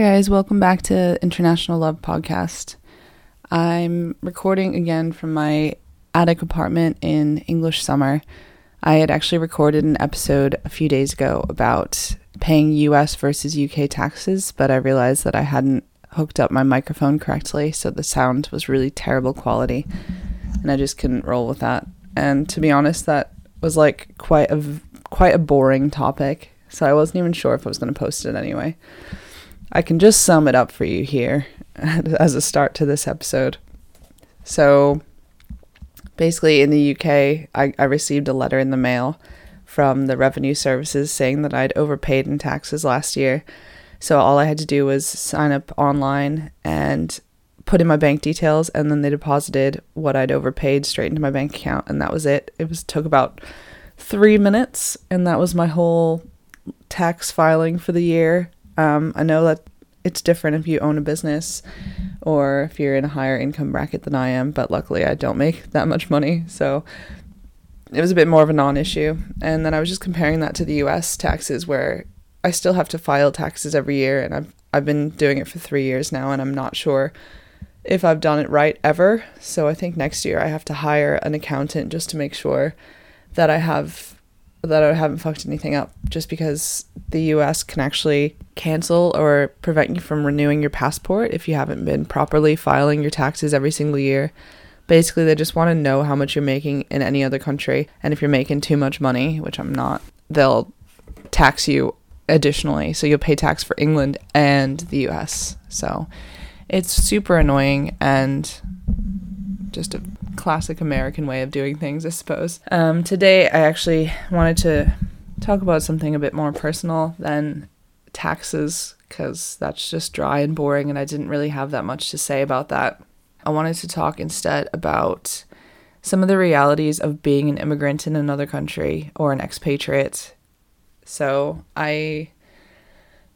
Hi, guys. Welcome back to International Love Podcast. I'm recording again from my attic apartment in English summer. I had actually recorded an episode a few days ago about paying US versus UK taxes, but I realized that I hadn't hooked up my microphone correctly, so the sound was really terrible quality, and I just couldn't roll with that. And to be honest, that was like quite a quite a boring topic, so I wasn't even sure if I was going to post it anyway. I can just sum it up for you here as a start to this episode. So, basically, in the UK, I, I received a letter in the mail from the revenue services saying that I'd overpaid in taxes last year. So, all I had to do was sign up online and put in my bank details, and then they deposited what I'd overpaid straight into my bank account, and that was it. It was took about three minutes, and that was my whole tax filing for the year um, I know that it's different if you own a business or if you're in a higher income bracket than I am, but luckily I don't make that much money. So it was a bit more of a non issue. And then I was just comparing that to the US taxes where I still have to file taxes every year and I've I've been doing it for 3 years now and I'm not sure if I've done it right ever. So I think next year I have to hire an accountant just to make sure that I have that I haven't fucked anything up just because the US can actually cancel or prevent you from renewing your passport if you haven't been properly filing your taxes every single year. Basically, they just want to know how much you're making in any other country. And if you're making too much money, which I'm not, they'll tax you additionally. So you'll pay tax for England and the US. So it's super annoying and just a classic American way of doing things, I suppose. Um, today, I actually wanted to talk about something a bit more personal than taxes, because that's just dry and boring, and I didn't really have that much to say about that. I wanted to talk instead about some of the realities of being an immigrant in another country or an expatriate. So, I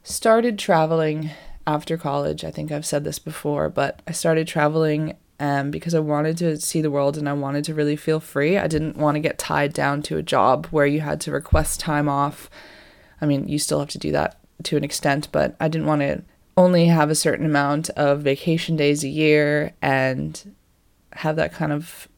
started traveling after college. I think I've said this before, but I started traveling um, because I wanted to see the world and I wanted to really feel free. I didn't want to get tied down to a job where you had to request time off. I mean, you still have to do that to an extent, but I didn't want to only have a certain amount of vacation days a year and have that kind of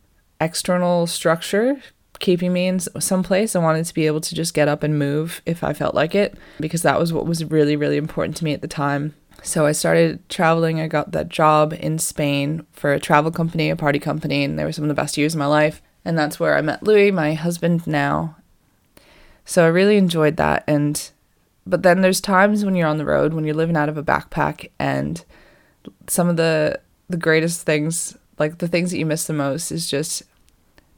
external structure keeping me in some place. I wanted to be able to just get up and move if I felt like it because that was what was really, really important to me at the time. So I started traveling. I got that job in Spain for a travel company, a party company, and they were some of the best years of my life. And that's where I met Louis, my husband now. So I really enjoyed that. And but then there's times when you're on the road, when you're living out of a backpack, and some of the the greatest things, like the things that you miss the most, is just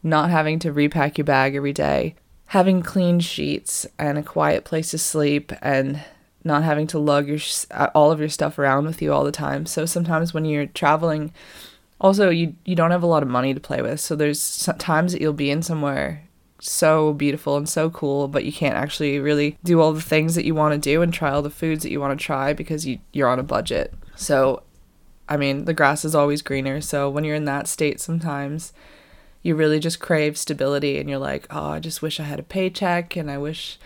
not having to repack your bag every day, having clean sheets and a quiet place to sleep, and not having to lug your uh, all of your stuff around with you all the time. So sometimes when you're traveling, also you you don't have a lot of money to play with. So there's times that you'll be in somewhere so beautiful and so cool, but you can't actually really do all the things that you want to do and try all the foods that you want to try because you you're on a budget. So I mean, the grass is always greener. So when you're in that state sometimes you really just crave stability and you're like, "Oh, I just wish I had a paycheck and I wish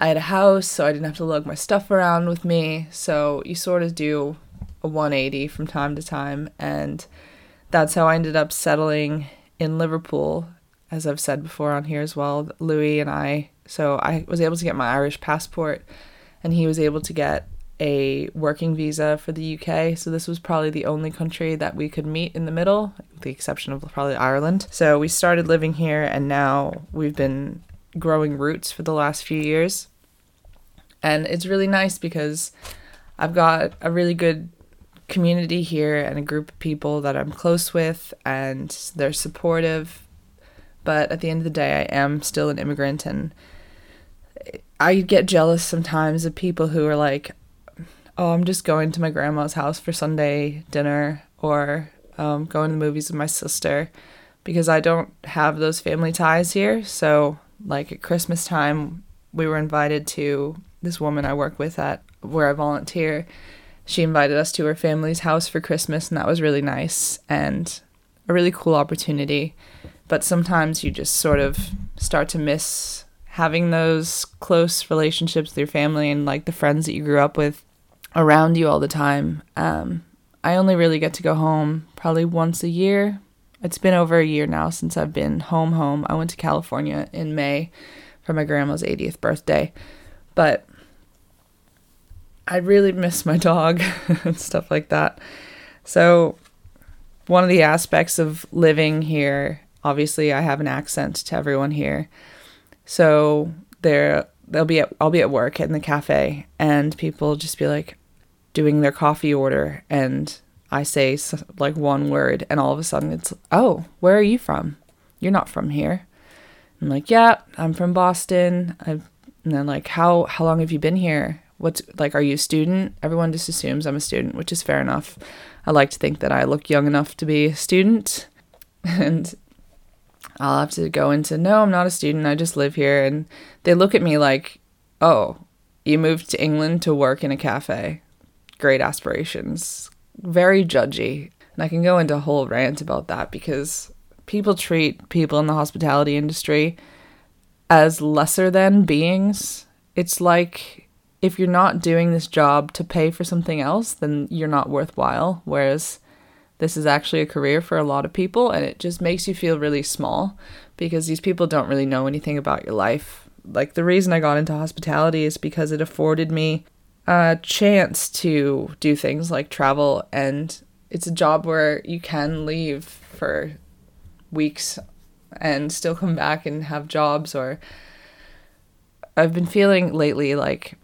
I had a house, so I didn't have to lug my stuff around with me. So you sort of do a 180 from time to time. And that's how I ended up settling in Liverpool, as I've said before on here as well. Louis and I, so I was able to get my Irish passport, and he was able to get a working visa for the UK. So this was probably the only country that we could meet in the middle, with the exception of probably Ireland. So we started living here, and now we've been growing roots for the last few years. And it's really nice because I've got a really good community here and a group of people that I'm close with and they're supportive. But at the end of the day, I am still an immigrant and I get jealous sometimes of people who are like, oh, I'm just going to my grandma's house for Sunday dinner or um, going to the movies with my sister because I don't have those family ties here. So, like at Christmas time, we were invited to this woman I work with at where I volunteer. She invited us to her family's house for Christmas, and that was really nice and a really cool opportunity. But sometimes you just sort of start to miss having those close relationships with your family and like the friends that you grew up with. around you all the time. Um, I only really get to go home probably once a year. It's been over a year now since I've been home home. I went to California in May for my grandma's 80th birthday. But I really miss my dog and stuff like that. So one of the aspects of living here, obviously I have an accent to everyone here. So there they'll be at I'll be at work in the cafe and people just be like doing their coffee order and I say like one word and all of a sudden it's oh, where are you from? You're not from here. I'm like, "Yeah, I'm from Boston." I've, and then like, "How how long have you been here?" What's like, are you a student? Everyone just assumes I'm a student, which is fair enough. I like to think that I look young enough to be a student. And I'll have to go into, no, I'm not a student. I just live here. And they look at me like, oh, you moved to England to work in a cafe. Great aspirations. Very judgy. And I can go into a whole rant about that because people treat people in the hospitality industry as lesser than beings. It's like if you're not doing this job to pay for something else, then you're not worthwhile. Whereas this is actually a career for a lot of people, and it just makes you feel really small because these people don't really know anything about your life. Like, the reason I got into hospitality is because it afforded me a chance to do things like travel, and it's a job where you can leave for weeks and still come back and have jobs or I've been feeling lately like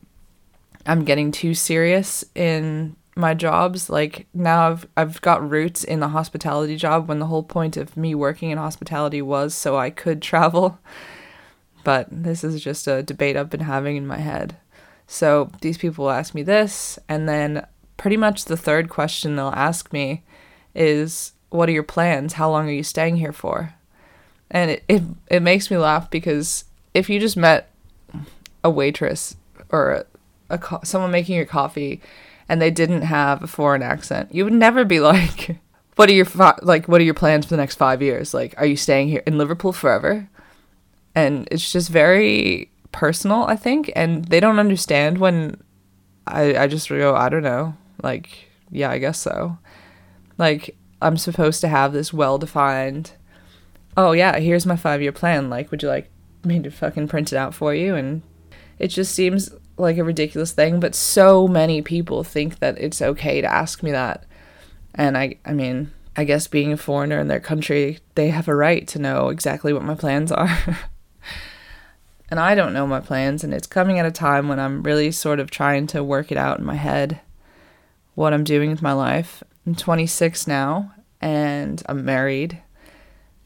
I'm getting too serious in my jobs. Like now I've I've got roots in the hospitality job when the whole point of me working in hospitality was so I could travel. But this is just a debate I've been having in my head. So these people will ask me this and then pretty much the third question they'll ask me is what are your plans? How long are you staying here for? And it, it, it makes me laugh because if you just met a waitress or a co- someone making your coffee and they didn't have a foreign accent, you would never be like, "What are your fi- like? What are your plans for the next five years? Like, are you staying here in Liverpool forever?" And it's just very personal, I think, and they don't understand when I I just go, I don't know, like, yeah, I guess so. Like, I'm supposed to have this well defined. Oh yeah, here's my five year plan. Like, would you like me to fucking print it out for you? And it just seems like a ridiculous thing, but so many people think that it's okay to ask me that. And I I mean, I guess being a foreigner in their country, they have a right to know exactly what my plans are. and I don't know my plans, and it's coming at a time when I'm really sort of trying to work it out in my head what I'm doing with my life. I'm 26 now, and I'm married,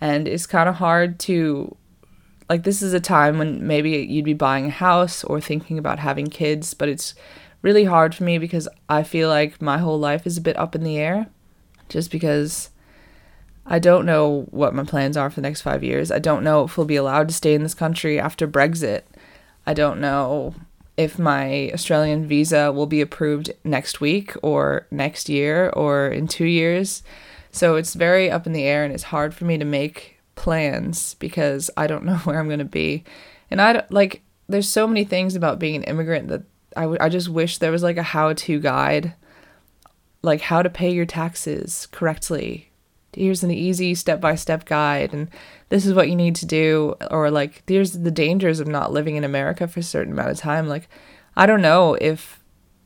and it's kind of hard to like this is a time when maybe you'd be buying a house or thinking about having kids, but it's really hard for me because I feel like my whole life is a bit up in the air just because I don't know what my plans are for the next 5 years. I don't know if we'll be allowed to stay in this country after Brexit. I don't know if my Australian visa will be approved next week or next year or in 2 years. So it's very up in the air and it's hard for me to make plans because I don't know where I'm going to be. And I like there's so many things about being an immigrant that I, w- I just wish there was like a how-to guide like how to pay your taxes correctly. Here's an easy step-by-step guide and this is what you need to do or like here's the dangers of not living in America for a certain amount of time. Like I don't know if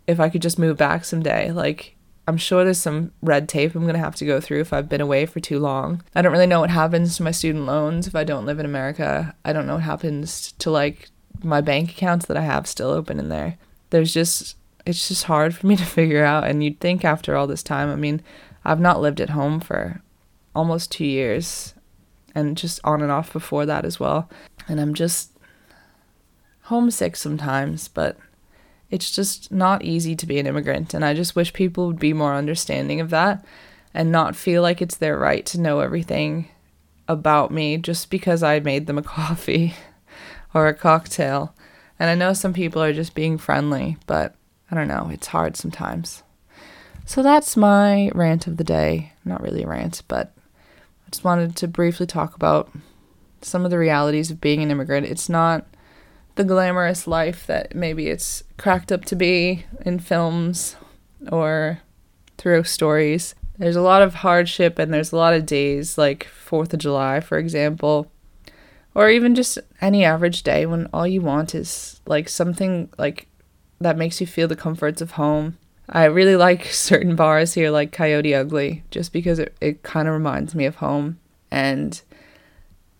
if I could just move back someday. Like I'm sure there's some red tape I'm going to have to go through if I've been away for too long. I don't really know what happens to my student loans if I don't live in America. I don't know what happens to like my bank accounts that I have still open in there. There's just it's just hard for me to figure out and you'd think after all this time, I mean, I've not lived at home for almost 2 years and just on and off before that as well. And I'm just homesick sometimes, but it's just not easy to be an immigrant. And I just wish people would be more understanding of that and not feel like it's their right to know everything about me just because I made them a coffee or a cocktail. And I know some people are just being friendly, but I don't know, it's hard sometimes. So that's my rant of the day. Not really a rant, but just wanted to briefly talk about some of the realities of being an immigrant. It's not the glamorous life that maybe it's cracked up to be in films or through stories. There's a lot of hardship and there's a lot of days, like 4th of July, for example, or even just any average day when all you want is like something like that makes you feel the comforts of home. I really like certain bars here, like Coyote Ugly, just because it, it kind of reminds me of home. And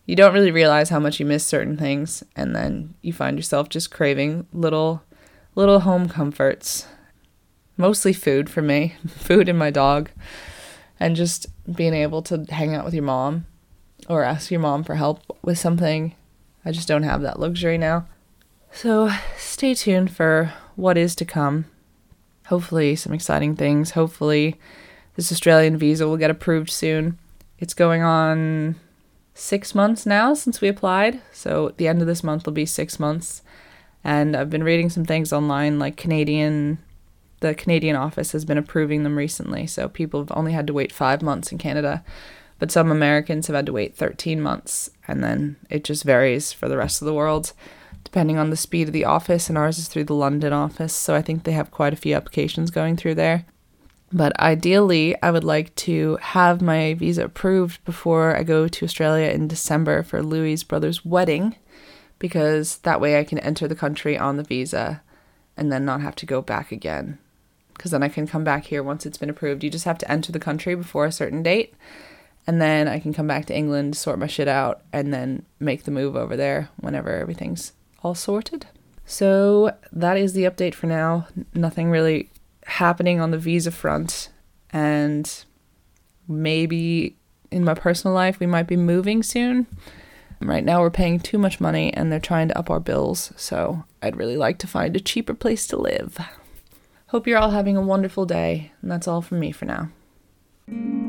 you don't really realize how much you miss certain things. And then you find yourself just craving little, little home comforts. Mostly food for me, food and my dog. And just being able to hang out with your mom or ask your mom for help with something. I just don't have that luxury now. So stay tuned for what is to come. Hopefully, some exciting things. Hopefully, this Australian visa will get approved soon. It's going on six months now since we applied. So, at the end of this month will be six months. And I've been reading some things online, like Canadian, the Canadian office has been approving them recently. So, people have only had to wait five months in Canada. But some Americans have had to wait 13 months. And then it just varies for the rest of the world depending on the speed of the office, and ours is through the London office, so I think they have quite a few applications going through there. But ideally, I would like to have my visa approved before I go to Australia in December for Louis' brother's wedding, because that way I can enter the country on the visa and then not have to go back again. Because then I can come back here once it's been approved. You just have to enter the country before a certain date, and then I can come back to England, sort my shit out, and then make the move over there whenever everything's all sorted. So that is the update for now. Nothing really happening on the visa front. And maybe in my personal life, we might be moving soon. Right now, we're paying too much money and they're trying to up our bills. So I'd really like to find a cheaper place to live. Hope you're all having a wonderful day. And that's all from me for now.